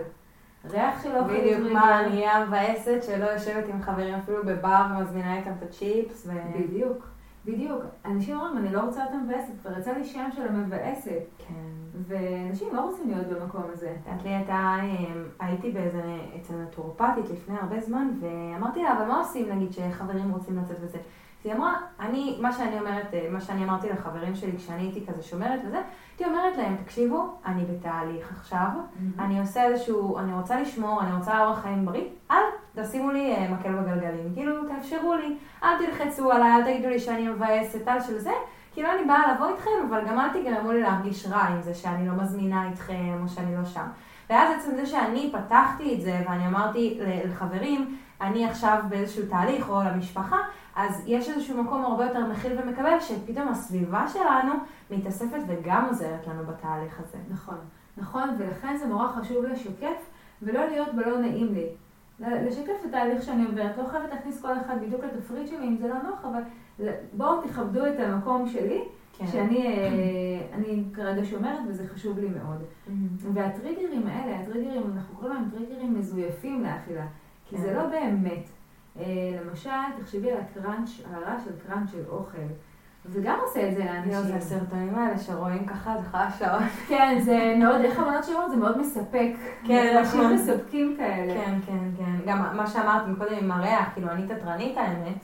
ריח של אוכל. בדיוק, מה, אני אהיה מבאסת שלא יושבת עם חברים אפילו בבר ומזמינה איתם את הצ'יפס. ו... בדיוק, בדיוק. אנשים אומרים, אני לא רוצה אותם מבאסת, כבר יצא לי שם של המבאסת. כן. ואנשים לא רוצים להיות במקום הזה. את לי הייתה, אמ, הייתי באיזה, אצל נטורופטית לפני הרבה זמן, ואמרתי לה, אבל מה עושים נגיד שחברים רוצים לצאת וזה? היא אמרה, אני, מה שאני אומרת, אה, מה שאני אמרתי לחברים שלי כשאני הייתי כזה שומרת וזה, הייתי אומרת להם, תקשיבו, אני בתהליך עכשיו, mm-hmm. אני עושה איזשהו, אני רוצה לשמור, אני רוצה אורח חיים בריא, אל תשימו לי uh, מקל בגלגלים, כאילו, תאפשרו לי, אל תלחצו עליי, אל תגידו לי שאני מבאסת על של זה, כאילו אני באה לבוא איתכם, אבל גם אל תגרמו לי להרגיש רע עם זה שאני לא מזמינה איתכם או שאני לא שם. ואז עצם זה שאני פתחתי את זה ואני אמרתי לחברים, אני עכשיו באיזשהו תהליך או למשפחה, אז יש איזשהו מקום הרבה יותר מכיל ומקבל, שפתאום הסביבה שלנו מתאספת וגם עוזרת לנו בתהליך הזה. נכון, נכון, ולכן זה נורא חשוב לשקף, ולא להיות בלא נעים לי. לשקף את התהליך שאני עוברת, לא חייבת להכניס כל אחד בדיוק לתפריט שלי אם זה לא נוח, אבל בואו תכבדו את המקום שלי, כן. שאני אה, אני כרגע שומרת וזה חשוב לי מאוד. Mm-hmm. והטריגרים האלה, הטריגרים, אנחנו קוראים להם טריגרים מזויפים לאכילה, כי. זה לא באמת. אה, למשל, תחשבי על הקראנץ', הרעש של קראנץ' של אוכל. זה גם עושה את זה לאנשים. זה הסרטונים האלה שרואים ככה, זה חלש שעות. כן, זה מאוד, איך אמרת שאומרת? זה מאוד מספק. כן, נכון. אנשים מספקים כאלה. כן, כן, כן. גם מה שאמרת מקודם עם הריח, כאילו אני תתרנית האמת.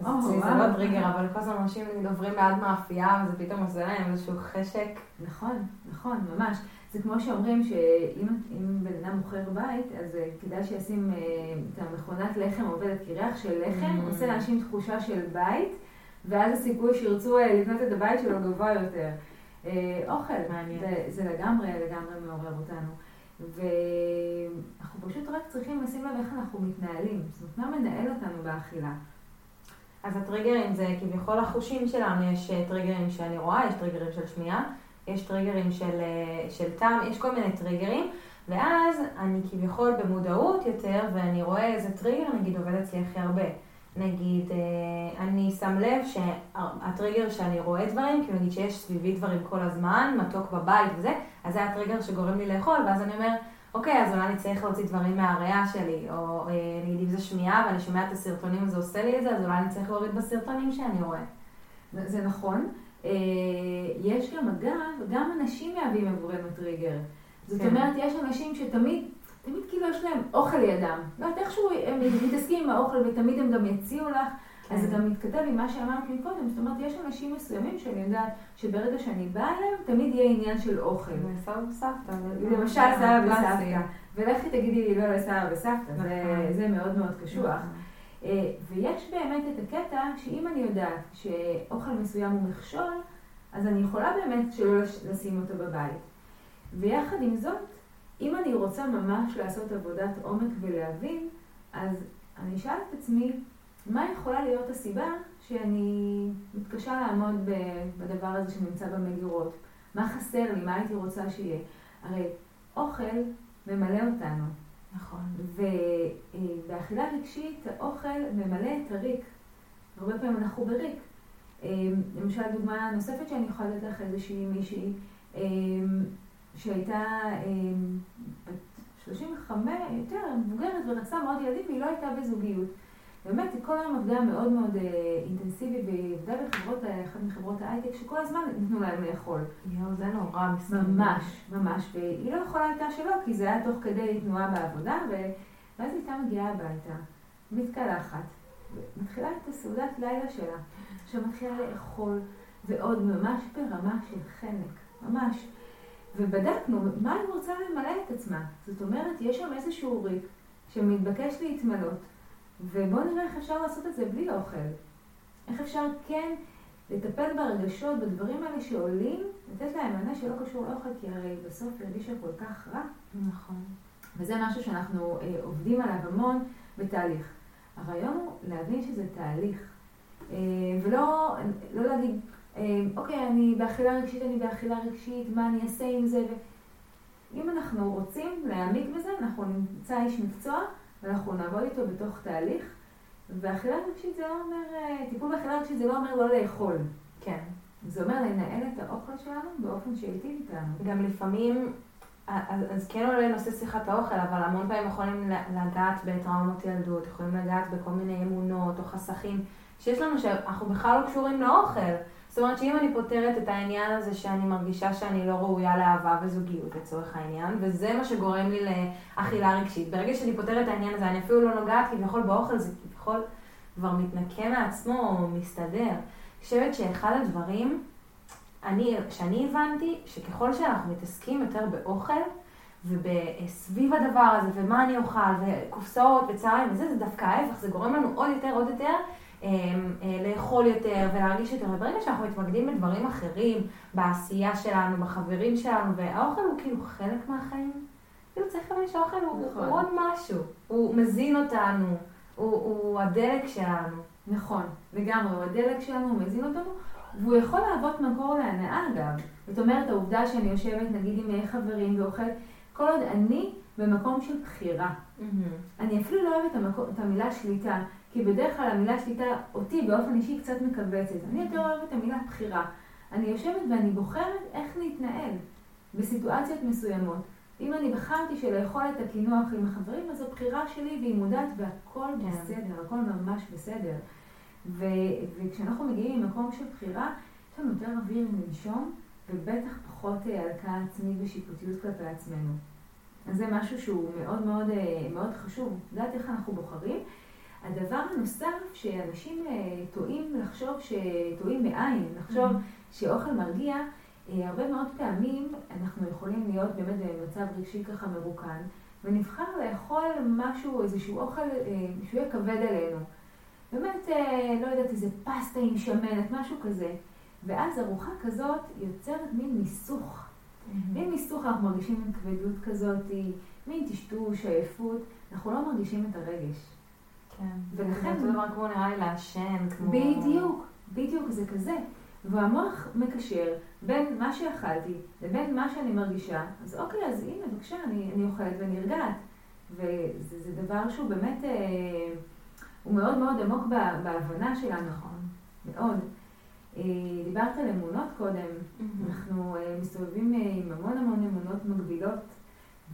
זה לא טריגר, אבל כל הזמן אנשים עוברים בעד מאפייה, וזה פתאום עושה להם איזשהו חשק. נכון, נכון, ממש. זה כמו שאומרים שאם בן אדם מוכר בית, אז אה, כדאי שישים אה, את המכונת לחם עובדת, כי ריח של לחם mm. עושה לאנשים תחושה של בית, ואז הסיכוי שירצו אה, לבנות את הבית שלו גבוה יותר. אוכל, זה, זה לגמרי, לגמרי מעורר אותנו. ואנחנו פשוט רק צריכים לשים לב איך אנחנו מתנהלים. זאת אומרת, מה מנהל אותנו באכילה? אז הטריגרים זה כביכול החושים שלנו, יש טריגרים שאני רואה, יש טריגרים של שמיעה. יש טריגרים של, אה, של טעם, יש כל מיני טריגרים, ואז אני כביכול במודעות יותר, ואני רואה איזה טריגר, נגיד, עובד אצלי הכי הרבה. נגיד, אה, אני שם לב שהטריגר שאני רואה דברים, כאילו נגיד שיש סביבי דברים כל הזמן, מתוק בבית וזה, אז זה הטריגר שגורם לי לאכול, ואז אני אומר, אוקיי, אז אולי אני צריך להוציא דברים מהריאה שלי, או אה, נגיד אם זה שמיעה ואני שומע את הסרטונים וזה עושה לי את זה, אז אולי אני צריך להוריד בסרטונים שאני רואה. זה נכון. אה, יש גם, אגב, גם אנשים מהווים עבורנו טריגר. זאת כן. אומרת, יש אנשים שתמיד, תמיד כאילו יש להם אוכל לידם. לא יודעת, איכשהו הם מתעסקים עם האוכל ותמיד הם גם יציעו לך. כן. אז זה גם מתכתב עם מה שאמרת מקודם, זאת אומרת, יש אנשים מסוימים שאני יודעת שברגע שאני באה אליהם, תמיד יהיה עניין של אוכל. סבא וסבתא. למשל סבא וסבתא. ולכי תגידי לי לא לסבא וסבתא, זה נכון. מאוד מאוד קשוח. אה, ויש באמת את הקטע שאם אני יודעת שאוכל מסוים הוא מכשול, אז אני יכולה באמת שלא לשים אותו בבית. ויחד עם זאת, אם אני רוצה ממש לעשות עבודת עומק ולהבין, אז אני אשאל את עצמי, מה יכולה להיות הסיבה שאני מתקשה לעמוד בדבר הזה שנמצא במגירות? מה חסר לי? מה הייתי רוצה שיהיה? הרי אוכל ממלא אותנו. נכון. ובאכילה רגשית האוכל ממלא את הריק. הרבה פעמים אנחנו בריק. אמ, למשל, דוגמה נוספת שאני יכולה לתת לך איזושהי מישהי אמ, שהייתה אמ, בת 35, יותר מבוגרת ורצתה מאוד ילדים והיא לא הייתה בזוגיות. באמת, היא כל היום עבדה מאוד מאוד אה, אינטנסיבי והיא עבדה בחברות, אה, אחת מחברות ההייטק שכל הזמן נתנו להם לאכול. יואו, זה נורא מסתכל. ממש, ממש. והיא לא יכולה הייתה שלא, כי זה היה תוך כדי תנועה בעבודה. ואז היא הייתה מגיעה הביתה, מתקלחת, מתחילה את הסעודת לילה שלה. עכשיו מתחילה לאכול, ועוד ממש ברמה של חנק, ממש. ובדקנו מה היא רוצה למלא את עצמה. זאת אומרת, יש שם איזשהו ריק שמתבקש להתמלות, ובואו נראה איך אפשר לעשות את זה בלי אוכל. איך אפשר כן לטפל ברגשות, בדברים האלה שעולים, לתת להם מענה שלא קשור לאוכל, כי הרי בסוף הרגישה כל כך רע. נכון. וזה משהו שאנחנו אה, עובדים עליו המון בתהליך. הרעיון הוא להבין שזה תהליך. אה, ולא לא להגיד, אה, אוקיי, אני באכילה רגשית, אני באכילה רגשית, מה אני אעשה עם זה? אם אנחנו רוצים להעמיק בזה, אנחנו נמצא איש מקצוע ואנחנו נעבוד איתו בתוך תהליך. ואכילה רגשית זה לא אומר, אה, טיפול באכילה רגשית זה לא אומר לא לאכול. כן. זה אומר לנהל את האוכל שלנו באופן שייטיב איתנו. גם לפעמים, אז, אז כן עולה נושא שיחת האוכל, אבל המון פעמים יכולים לגעת בטראומות ילדות, יכולים לגעת בכל מיני אמונות או חסכים. שיש לנו שאנחנו בכלל לא קשורים לאוכל. זאת אומרת שאם אני פותרת את העניין הזה שאני מרגישה שאני לא ראויה לאהבה וזוגיות לצורך העניין, וזה מה שגורם לי לאכילה רגשית. ברגע שאני פותרת את העניין הזה, אני אפילו לא נוגעת כביכול באוכל, זה כביכול כבר מתנקה מעצמו או מסתדר. אני חושבת שאחד הדברים, אני, שאני הבנתי, שככל שאנחנו מתעסקים יותר באוכל, וסביב הדבר הזה, ומה אני אוכל, וקופסאות וצהריים וזה, זה דווקא ההפך, זה גורם לנו עוד יותר, עוד יותר לאכול יותר ולהרגיש יותר, וברגע שאנחנו מתמקדים בדברים אחרים, בעשייה שלנו, בחברים שלנו, והאוכל הוא כאילו חלק מהחיים, כאילו צריך להבין שהאוכל הוא, נכון. עוד משהו, הוא מזין אותנו, הוא, הוא הדלק שלנו. נכון, לגמרי, הוא הדלק שלנו, הוא מזין אותנו, והוא יכול להוות מקור להנאה אגב. זאת אומרת, העובדה שאני יושבת נגיד עם חברים ואוכלת, כל עוד אני במקום של בחירה. Mm-hmm. אני אפילו לא אוהבת את, המקום, את המילה שליטה. כי בדרך כלל המילה שליטה אותי באופן אישי קצת מכווצת. אני יותר אוהבת את המילה בחירה. אני יושבת ואני בוחרת איך להתנהל בסיטואציות מסוימות. אם אני בחרתי שלאכול את הקינוח עם החברים, אז זו בחירה שלי והיא מודעת והכל כן. בסדר, הכל ממש בסדר. ו- וכשאנחנו מגיעים ממקום של בחירה, יש לנו יותר אוויר לנשום, ובטח פחות אה, הלקאה עצמית ושיפוטיות כלפי עצמנו. אז זה משהו שהוא מאוד מאוד, אה, מאוד חשוב, לדעת איך אנחנו בוחרים. הדבר הנוסף שאנשים אה, טועים לחשוב, שטועים בעין, לחשוב mm-hmm. שאוכל מרגיע, אה, הרבה מאוד פעמים אנחנו יכולים להיות באמת במצב רגשי ככה מרוקן, ונבחר לאכול משהו, איזשהו אוכל שהוא יהיה כבד עלינו. באמת, לא יודעת, איזה פסטה עם שמנת, משהו כזה. ואז ארוחה כזאת יוצרת מין מיסוך. Mm-hmm. מין מיסוך, אנחנו מרגישים מין כבדות כזאת, מין טשטוש, עייפות, אנחנו לא מרגישים את הרגש. כן. ולכן... זה דבר כמו נראה לי לעשן, כמו... בדיוק, בדיוק, זה כזה. והמוח מקשר בין מה שאכלתי לבין מה שאני מרגישה, אז אוקיי, אז הנה, בבקשה, אני, אני אוכלת ונרגעת. וזה דבר שהוא באמת, אה, הוא מאוד מאוד עמוק בהבנה שלנו. נכון. מאוד. אה, דיברת על אמונות קודם, mm-hmm. אנחנו אה, מסתובבים אה, עם המון המון אמונות מגבילות,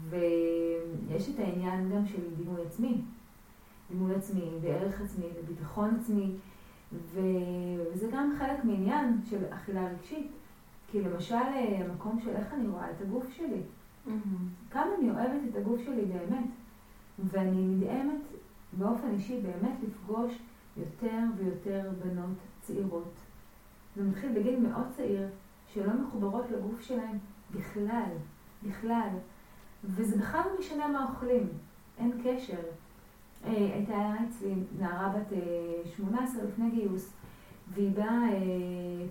ויש את העניין גם של דימוי עצמי. דימוי עצמי, בערך עצמי, בביטחון עצמי. וזה גם חלק מעניין של אכילה רגשית. כי למשל, המקום של איך אני רואה את הגוף שלי. Mm-hmm. כמה אני אוהבת את הגוף שלי באמת. ואני נדהמת באופן אישי באמת לפגוש יותר ויותר בנות צעירות. זה מתחיל בגיל מאוד צעיר, שלא מחוברות לגוף שלהן בכלל, בכלל. וזה בכלל לא משנה מה אוכלים, אין קשר. אה, הייתה אצלי נערה בת 18 אה, לפני גיוס, והיא באה אה,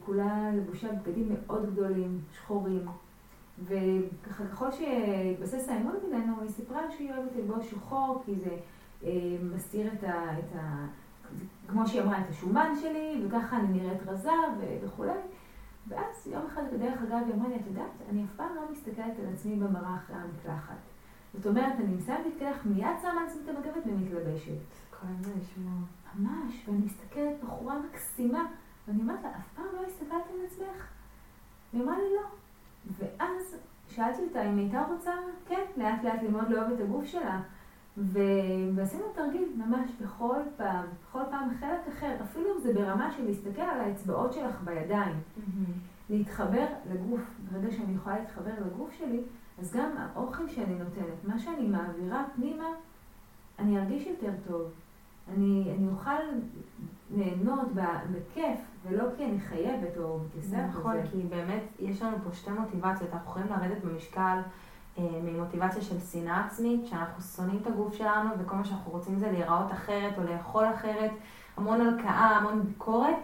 כולה לבושה בגדים מאוד גדולים, שחורים. וככה ככל שהתבסס האמון בינינו, היא סיפרה שהיא אוהבת ללבוש שחור, כי זה מסתיר את ה... את ה כמו שהיא אמרה, את השומן שלי, וככה אני נראית רזה וכולי. ואז יום אחד בדרך אגב היא אמרה לי, את יודעת, אני אף פעם לא מסתכלת על עצמי במראה אחרי המקלחת. זאת אומרת, אני מסיימת להתקלח, מיד שמה על עצמי את המגבת ומתלבשת. ממש, ואני מסתכלת, בחורה מקסימה, ואני אומרת לה, אף פעם לא הסתכלת על עצמך? היא אמרה לי לא. ואז שאלתי אותה אם הייתה רוצה, כן, לאט לאט ללמוד לאהוב את הגוף שלה. ו... ועשינו תרגיל ממש בכל פעם, בכל פעם חלק אחר, אפילו אם זה ברמה של להסתכל על האצבעות שלך בידיים, mm-hmm. להתחבר לגוף, ברגע שאני יכולה להתחבר לגוף שלי, אז גם האוכל שאני נותנת, מה שאני מעבירה פנימה, אני ארגיש יותר טוב. אני, אני אוכל ליהנות בכיף, ולא כי אני חייבת או בזה. נכון, כי באמת יש לנו פה שתי מוטיבציות, אנחנו יכולים לרדת במשקל ממוטיבציה של שנאה עצמית, שאנחנו שונאים את הגוף שלנו, וכל מה שאנחנו רוצים זה להיראות אחרת או לאכול אחרת, המון הלקאה, המון ביקורת.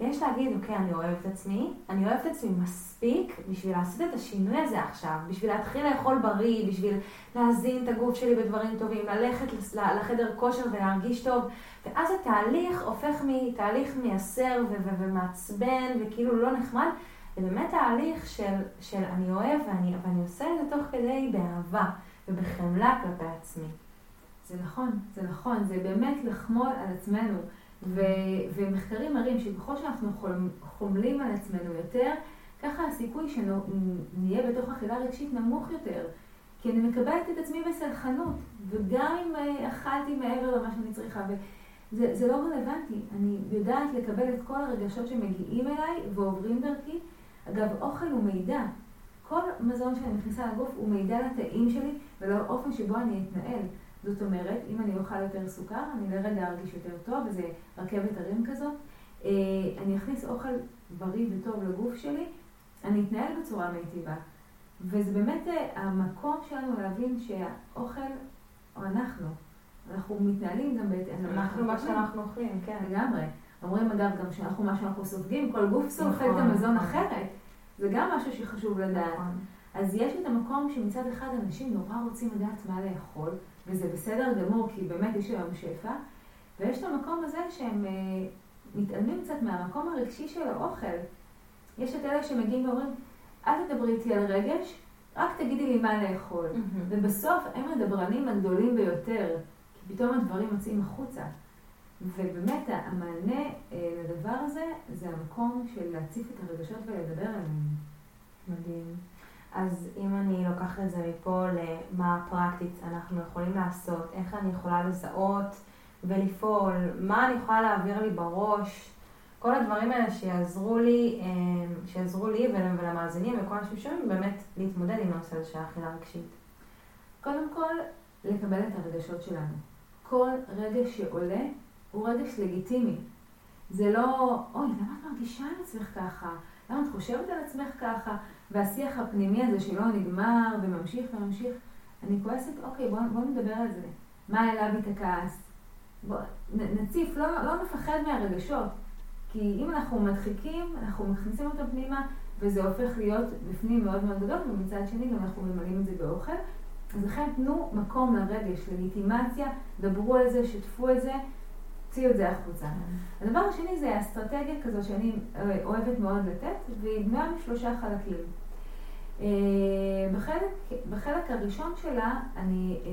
ויש להגיד, אוקיי, אני אוהבת את עצמי, אני אוהבת את עצמי מספיק בשביל לעשות את השינוי הזה עכשיו, בשביל להתחיל לאכול בריא, בשביל להזין את הגוף שלי בדברים טובים, ללכת לחדר כושר ולהרגיש טוב, ואז התהליך הופך מתהליך מייסר ומעצבן וכאילו לא נחמד, ובאמת תהליך של, של אני אוהב ואני, ואני עושה את זה תוך כדי באהבה ובחמלה כלפי עצמי. זה נכון, זה נכון, זה באמת לחמול על עצמנו. ו, ומחקרים מראים שככל שאנחנו חומלים על עצמנו יותר, ככה הסיכוי שנהיה בתוך אכילה רגשית נמוך יותר. כי אני מקבלת את עצמי בסלחנות, וגם אם אה, אכלתי מעבר למה שאני צריכה, וזה לא רלוונטי. אני יודעת לקבל את כל הרגשות שמגיעים אליי ועוברים דרכי. אגב, אוכל הוא מידע. כל מזון שאני מכניסה לגוף הוא מידע לתאים שלי ולאופן שבו אני אתנהל. זאת אומרת, אם אני אוכל יותר סוכר, אני לרגע ארגיש יותר טוב, וזה רכבת הרים כזאת. אה, אני אכניס אוכל בריא וטוב לגוף שלי, אני אתנהל בצורה מיטיבה. וזה באמת אה, המקום שלנו להבין שהאוכל או אנחנו. אנחנו מתנהלים גם בהתאם. אנחנו מה שאנחנו אוכלים, כן. לגמרי. אומרים אגב גם שאנחנו מה שאנחנו סופגים, כל גוף סופג את נכון, המזון נכון. אחרת. זה גם משהו שחשוב לדעת. נכון. אז יש את המקום שמצד אחד אנשים נורא רוצים לדעת מה לאכול, וזה בסדר גמור, כי באמת יש היום שפע, ויש את המקום הזה שהם אה, מתעלמים קצת מהמקום הרגשי של האוכל. יש את אלה שמגיעים ואומרים, אל תדברי איתי על רגש, רק תגידי לי מה לאכול. Mm-hmm. ובסוף הם הדברנים הגדולים ביותר, כי פתאום הדברים יוצאים החוצה. ובאמת המענה אה, לדבר הזה, זה המקום של להציף את הרגשות ולדבר עליהם. מדהים. אז אם אני לוקחת את זה מפה למה פרקטית אנחנו יכולים לעשות, איך אני יכולה לזהות ולפעול, מה אני יכולה להעביר לי בראש, כל הדברים האלה שיעזרו לי, אה, שיעזרו לי ולמאזינים וכל אנשים שומעים באמת להתמודד עם הנושא הזה של האכילה רגשית. קודם כל, לקבל את הרגשות שלנו. כל רגש שעולה הוא רגש לגיטימי. זה לא, אוי, למה את מרגישה על עצמך ככה? למה את חושבת על עצמך ככה? והשיח הפנימי הזה שלא נגמר וממשיך וממשיך, אני כועסת, אוקיי, בואו בוא נדבר על זה. מה העלה בי את הכעס? בוא, נציף, לא, לא נפחד מהרגשות. כי אם אנחנו מדחיקים, אנחנו מכניסים אותם פנימה, וזה הופך להיות בפנים מאוד מאוד גדול, ומצד שני גם אנחנו ממלאים את זה באוכל. אז לכן תנו מקום לרגש, לגיטימציה, דברו על זה, שתפו את זה, תוציאו את זה החוצה. הדבר השני זה אסטרטגיה כזו שאני אה, אוהבת מאוד לתת, והיא בנויה משלושה חלקים. אה, בחלק, בחלק הראשון שלה, אני אה,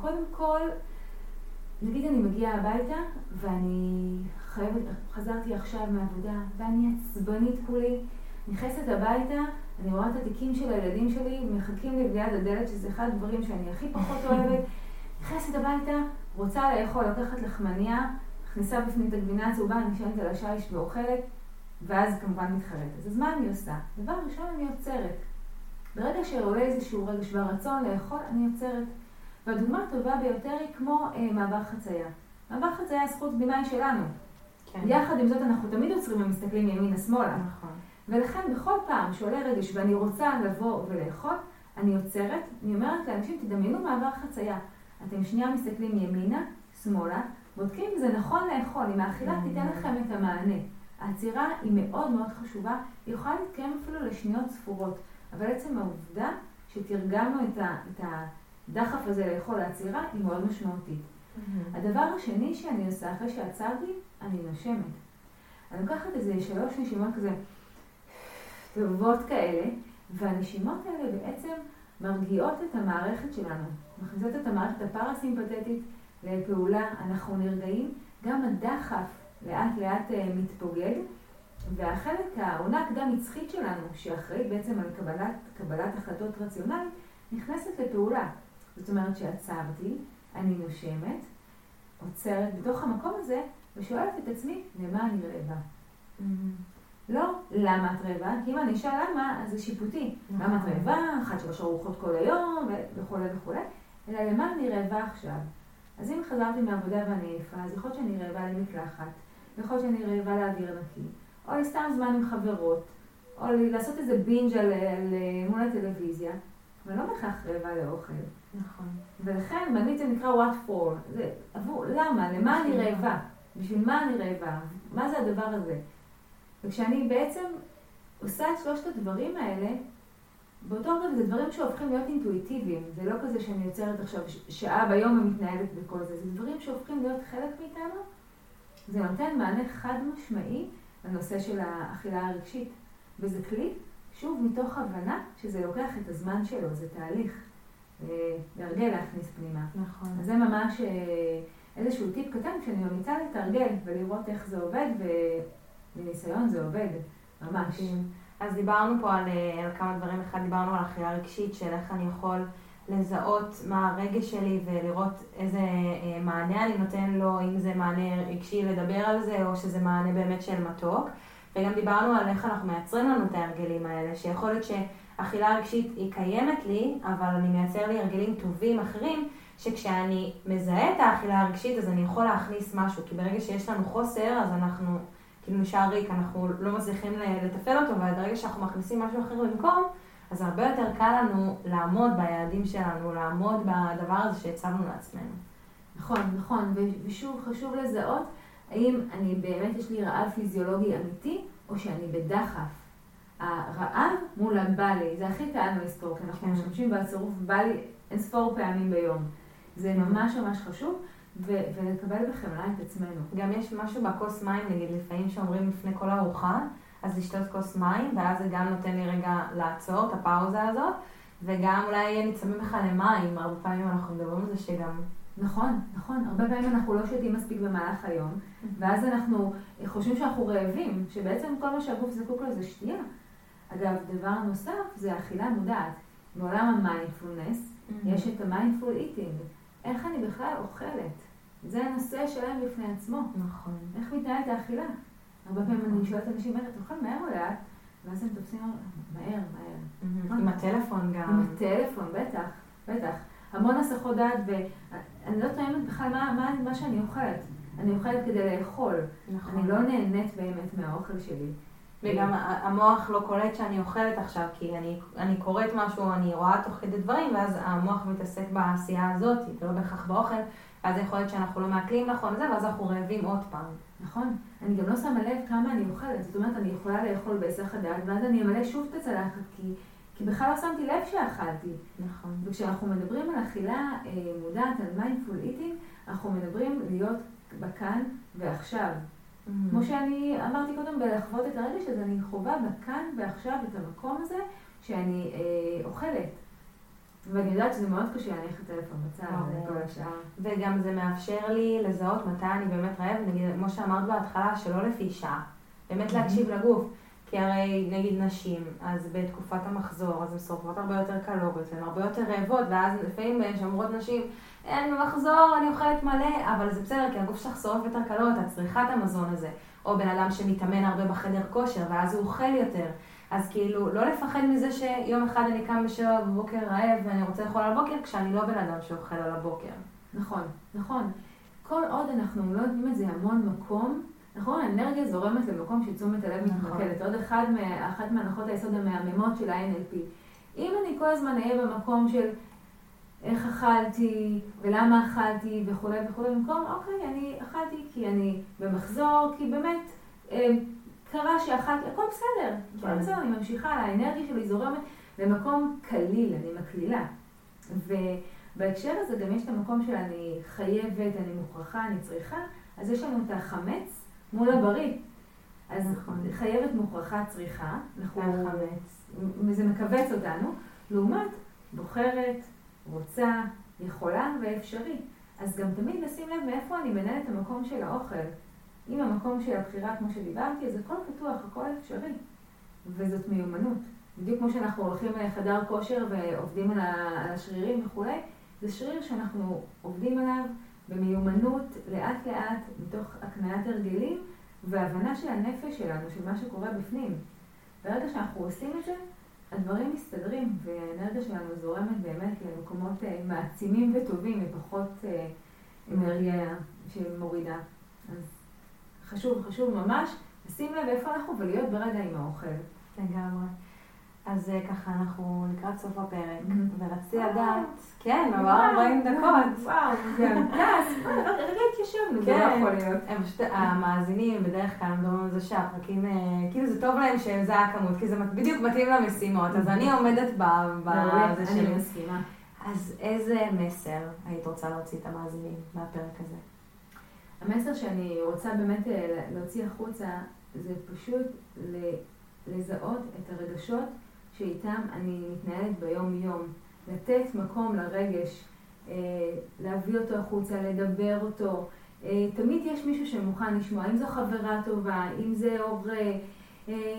קודם כל, נגיד אני מגיעה הביתה ואני חייבת, חזרתי עכשיו מהעבודה ואני עצבנית כולי, נכנסת הביתה, אני רואה את התיקים של הילדים שלי מחכים לי ליד הדלת, שזה אחד הדברים שאני הכי פחות אוהבת. נכנסת הביתה, רוצה לאכול, לקחת לחמניה, מכניסה בפנים את הגבינה הצהובה, נשענת על השיש ואוכלת, ואז כמובן מתחרטת. אז מה אני עושה? דבר ראשון, אני עוצרת. ברגע שעולה איזשהו רגש והרצון לאכול, אני עוצרת. והדוגמה הטובה ביותר היא כמו אה, מעבר חצייה. מעבר חצייה, הזכות קדימה היא שלנו. כן. יחד עם זאת, אנחנו תמיד עוצרים ומסתכלים ימינה-שמאלה. נכון. ולכן בכל פעם שעולה רגש ואני רוצה לבוא ולאכול, אני עוצרת, אני אומרת לאנשים, תדמיינו מעבר חצייה. אתם שנייה מסתכלים ימינה, שמאלה, בודקים אם זה נכון לאכול, אם האכילה תיתן לכם את המענה. העצירה היא מאוד מאוד חשובה, היא יכולה להתקיים אפילו לשניות ספורות, אבל עצם העובדה שתרגלנו את, ה, את הדחף הזה לאכול העצירה היא מאוד משמעותית. הדבר השני שאני עושה אחרי שעצרתי, אני נושמת. אני לוקחת איזה שלוש נשימות כזה טובות כאלה, והנשימות האלה בעצם מרגיעות את המערכת שלנו, מכניסות את המערכת הפרסימפטית לפעולה, אנחנו נרגעים, גם הדחף לאט לאט אה, מתפוגג, והחלק, העונה הקדם נצחית שלנו, שאחראית בעצם על קבלת, קבלת החלטות רציונלית, נכנסת לפעולה. זאת אומרת שעצרתי, אני נושמת, עוצרת בתוך המקום הזה, ושואלת את עצמי, למה אני רעבה? Mm-hmm. לא למה את רעבה, כי אם אני אשאל למה, אז זה שיפוטי. נכון. למה את רעבה, אחת שלוש ארוחות כל היום, וכולי וכולי, אלא למה אני רעבה עכשיו. אז אם חזרתי מהעבודה ואני עייפה, אז יכול להיות שאני רעבה למקלחת, יכול להיות שאני רעבה לאוויר נקי, או לסתם זמן עם חברות, או לעשות איזה בינג' על, על, מול הטלוויזיה, אבל לא בהכרח רעבה לאוכל. נכון. ולכן באנגלית זה נקרא what for, זה עבור, למה, למה אני רעבה, בשביל מה אני רעבה, מה זה הדבר הזה. וכשאני בעצם עושה את שלושת הדברים האלה, באותו רגע זה דברים שהופכים להיות אינטואיטיביים, זה לא כזה שאני יוצרת עכשיו שעה ביום ומתנהלת בכל זה, זה דברים שהופכים להיות חלק מאיתנו, זה נותן מענה חד משמעי לנושא של האכילה הרגשית. וזה כלי, שוב, מתוך הבנה שזה לוקח את הזמן שלו, זה תהליך. להרגל להכניס פנימה. נכון. אז זה ממש אה, איזשהו טיפ קטן שאני ממליצה לתרגל ולראות איך זה עובד, ומניסיון זה עובד, ממש. אז דיברנו פה על, אה, על כמה דברים, אחד דיברנו על אכילה רגשית, של איך אני יכול לזהות מה הרגש שלי ולראות איזה אה, מענה אני נותן לו, אם זה מענה רגשי לדבר על זה, או שזה מענה באמת של מתוק. וגם דיברנו על איך אנחנו מייצרים לנו את ההרגלים האלה, שיכול להיות שאכילה רגשית היא קיימת לי, אבל אני מייצר לי הרגלים טובים אחרים, שכשאני מזהה את האכילה הרגשית אז אני יכול להכניס משהו, כי ברגע שיש לנו חוסר אז אנחנו כאילו נשאר ריק, אנחנו לא מצליחים לתפעל אותו, וברגע שאנחנו מכניסים משהו אחר במקום, אז הרבה יותר קל לנו לעמוד ביעדים שלנו, לעמוד בדבר הזה שהצבנו לעצמנו. נכון, נכון, ושוב חשוב לזהות האם אני באמת, יש לי רעב פיזיולוגי אמיתי, או שאני בדחף. הרעב מול הבא לי, זה הכי קל לספור, כי אנחנו כן. משתמשים בצירוף בא לי אין ספור פעמים ביום. זה ממש ממש חשוב. ו- ולקבל בחמלה את עצמנו. גם יש משהו בכוס מים, נגיד, לפעמים שאומרים לפני כל ארוחה, אז לשתות כוס מים, ואז זה גם נותן לי רגע לעצור את הפאוזה הזאת, וגם אולי נצמאים לך למים, הרבה פעמים אנחנו מדברים על זה שגם... נכון, נכון. הרבה פעמים אנחנו לא שותים מספיק במהלך היום, ואז אנחנו חושבים שאנחנו רעבים, שבעצם כל מה שהגוף זקוק לו זה שתייה. אגב, דבר נוסף זה אכילה מודעת. בעולם המיינדפולנס יש את ה mindful eating. איך אני בכלל אוכלת? זה נושא שלם בפני עצמו. נכון. איך מתנהלת האכילה? הרבה פעמים אני שואלת אנשים, אתה אוכל מהר או לאט? ואז הם תופסים, מהר, מהר. עם הטלפון גם. עם הטלפון, בטח, בטח. המון הסחות דעת, ואני לא טועמת בכלל מה, מה, מה שאני אוכלת. אני אוכלת כדי לאכול. נכון. אני לא נהנית באמת מהאוכל שלי. וגם המוח לא קולט שאני אוכלת עכשיו, כי אני, אני קוראת משהו, אני רואה תוך כדי דברים, ואז המוח מתעסק בעשייה הזאת, לא בהכרח באוכל, ואז יכול להיות שאנחנו לא מעכלים נכון זה, ואז אנחנו רעבים עוד פעם. נכון. אני גם לא שמה לב כמה אני אוכלת. זאת אומרת, אני יכולה לאכול בהיסח הדעת, ואז אני אמלא שוב את הצלחת, כי, כי בכלל לא שמתי לב שאכלתי. נכון. וכשאנחנו מדברים על אכילה אה, מודעת, על mindful eating, אנחנו מדברים להיות בכאן ועכשיו. Mm-hmm. כמו שאני אמרתי קודם, בלחוות את הרגש, אז אני חווה בכאן ועכשיו את המקום הזה שאני אה, אוכלת. ואני יודעת שזה מאוד קשה להניח את הטלפון בצד כל השעה. וגם זה מאפשר לי לזהות מתי אני באמת רעב, נגיד, כמו שאמרת בהתחלה, שלא לפי שעה. באמת להקשיב לגוף. כי הרי נגיד נשים, אז בתקופת המחזור, אז הן שורפות הרבה יותר קלוריות, הן הרבה יותר רעבות, ואז לפעמים שאומרות נשים, אין במחזור, אני אוכלת מלא, אבל זה בסדר, כי הגוף שלך שורף יותר קלוריות, את צריכה את המזון הזה. או בן אדם שמתאמן הרבה בחדר כושר, ואז הוא אוכל יותר. אז כאילו, לא לפחד מזה שיום אחד אני קם בשבע בבוקר רעב ואני רוצה לאכול על הבוקר, כשאני לא בן אדם שאוכל על הבוקר. נכון, נכון. כל עוד אנחנו לא נותנים לזה המון מקום, נכון, האנרגיה זורמת למקום שתשומת הלב נכון. מתמקדת. עוד אחד מה, אחת מהנחות היסוד המהממות של ה-NLP. אם אני כל הזמן אהיה במקום של איך אכלתי, ולמה אכלתי, וכולי וכולי, במקום, אוקיי, אני אכלתי כי אני במחזור, כי באמת, אה, קרה שאחת, הכל בסדר, הכל כן. בסדר, אני ממשיכה, האנרגיה שלי זורמת למקום קליל, אני מקלילה. ובהקשר הזה גם יש את המקום של אני חייבת, אני מוכרחה, אני צריכה, אז יש לנו את החמץ מול הבריא. אז נכון. חייבת, מוכרחה, צריכה, אנחנו... החמץ. וזה מכווץ אותנו, לעומת בוחרת, רוצה, יכולה ואפשרי. אז גם תמיד לשים לב מאיפה אני מנהלת את המקום של האוכל. אם המקום של הבחירה, כמו שדיברתי, אז הכל פתוח, הכל אפשרי. וזאת מיומנות. בדיוק כמו שאנחנו הולכים לחדר כושר ועובדים על השרירים וכולי, זה שריר שאנחנו עובדים עליו במיומנות, לאט לאט, מתוך הקניית הרגלים והבנה של הנפש שלנו, של מה שקורה בפנים. ברגע שאנחנו עושים את זה, הדברים מסתדרים, והאנרגיה שלנו זורמת באמת למקומות אה, מעצימים וטובים, ופחות אה, אנרגיה שמורידה. אז חשוב, חשוב ממש לשים לב איפה אנחנו ולהיות ברגע עם האוכל. לגמרי. אז אה, ככה, אנחנו לקראת סוף הפרק, Mhm. ורציתי. לדעת, כן, עבר וואו, 40 דקות. וואו, *laughs* זה טס, רגע התיישבנו, זה לא כן. יכול להיות. המאזינים בדרך כלל מדברים על זה שהפרקים, אה, כאילו זה טוב להם שזה הכמות, כי זה בדיוק מתאים למשימות, אז אני עומדת בזה אני שלי. מסכימה. אז איזה מסר היית רוצה להוציא את המאזינים מהפרק הזה? המסר שאני רוצה באמת אה, להוציא החוצה, זה פשוט לזהות את הרגשות שאיתם אני מתנהלת ביום-יום. לתת מקום לרגש, אה, להביא אותו החוצה, לדבר אותו. אה, תמיד יש מישהו שמוכן לשמוע, אם זו חברה טובה, אם זה הורה,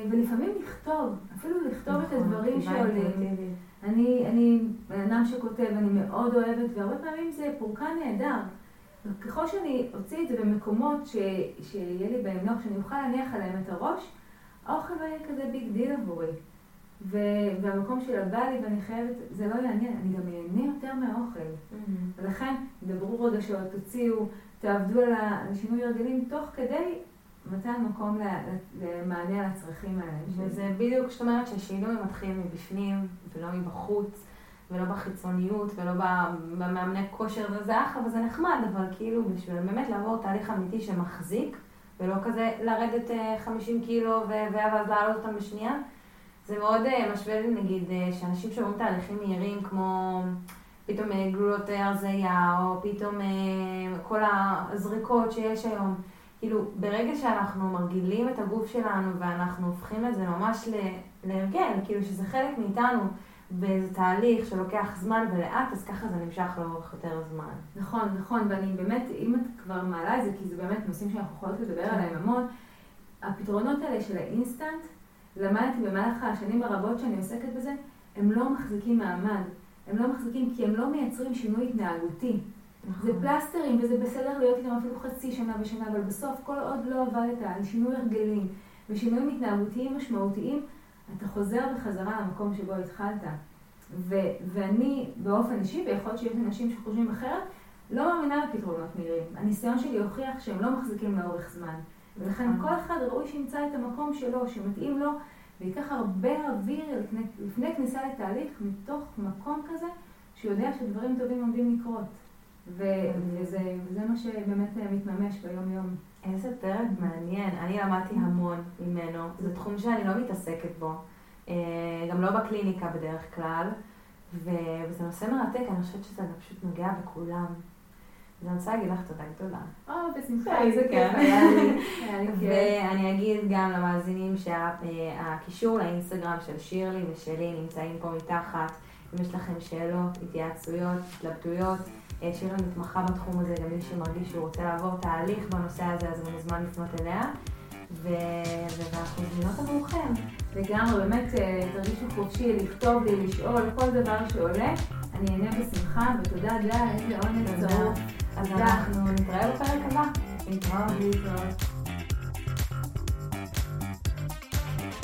ולפעמים לכתוב, אפילו לכתוב את נכון, הדברים כתיבה שעולים. אני, אני בן אדם שכותב, אני מאוד אוהבת, והרבה פעמים זה פורקן נהדר. ככל שאני אוציא את זה במקומות ש, שיהיה לי בהם נוח, שאני אוכל להניח עליהם את הראש, האוכל לא יהיה כזה big deal עבורי. ו, והמקום של הבא לי ואני חייבת, זה לא יעניין, אני גם אהנה יותר מהאוכל. ולכן, דברו רגשות, תוציאו, תעבדו על ה- על שינוי הרגלים, תוך כדי מתן מקום למענה על הצרכים האלה. וזה בדיוק כשאת אומרת שהשינוי מתחיל מבפנים ולא מבחוץ ולא בחיצוניות ולא במאמני כושר וזה אחלה וזה נחמד, אבל כאילו בשביל באמת לעבור תהליך אמיתי שמחזיק ולא כזה לרדת אה, 50 קילו ו- ואז להעלות אותם בשנייה. זה מאוד אה, משווה לי נגיד אה, שאנשים שעוברים תהליכים מהירים כמו פתאום אה, גלולות הרזייה או פתאום אה, כל הזריקות שיש היום. כאילו, ברגע שאנחנו מרגילים את הגוף שלנו ואנחנו הופכים את זה ממש להרגל, כאילו שזה חלק מאיתנו באיזה תהליך שלוקח זמן ולאט, אז ככה זה נמשך לאורך יותר זמן. נכון, נכון, ואני באמת, אם את כבר מעלה את זה, כי זה באמת נושאים שאנחנו יכולות לדבר כן. עליהם המון, הפתרונות האלה של האינסטנט, למדתי במהלך השנים הרבות שאני עוסקת בזה, הם לא מחזיקים מעמד. הם לא מחזיקים כי הם לא מייצרים שינוי התנהגותי. זה פלסטרים, וזה בסדר להיות איתם אפילו חצי שנה בשנה, אבל בסוף, כל עוד לא עבדת על שינוי הרגלים ושינויים התנהגותיים משמעותיים, אתה חוזר בחזרה למקום שבו התחלת. ו- ואני באופן אישי, ויכול להיות שיש אנשים שחושבים אחרת, לא מאמינה בפתרונות מהירים. הניסיון שלי הוכיח שהם לא מחזיקים לאורך זמן. ולכן נכון. כל אחד ראוי שימצא את המקום שלו, שמתאים לו, וייקח הרבה אוויר לפני, לפני כניסה לתהליך, מתוך מקום כזה, שהוא יודע שדברים טובים עומדים לקרות. ו- וזה, וזה מה שבאמת אה, מתממש ביום-יום. איזה פרק מעניין, אני למדתי המון ממנו, זה תחום שאני לא מתעסקת בו, אה, גם לא בקליניקה בדרך כלל, וזה נושא מרתק, אני חושבת שזה פשוט נוגע בכולם. אז אני רוצה להגיד לך תודה גדולה. או, בשמחה, אה, איזה *laughs* כיף. ואני אגיד גם למאזינים שהקישור לאינסטגרם של שירלי ושלי נמצאים פה מתחת. אם יש לכם שאלות, התייעצויות, התלבטויות, אה, שירלי מתמחה בתחום הזה, גם מי שמרגיש שהוא רוצה לעבור תהליך בנושא הזה, אז הוא מוזמן לפנות אליה. ו- ואנחנו מזמינות עבורכם. לגמרי, באמת אה, תרגישו חופשי לכתוב לי, לשאול, כל דבר שעולה. אני אענה בשמחה, ותודה גל, איזה עונג. צרוף. אז. אנחנו נתראה בפרק הבא. להתראות. להתראות.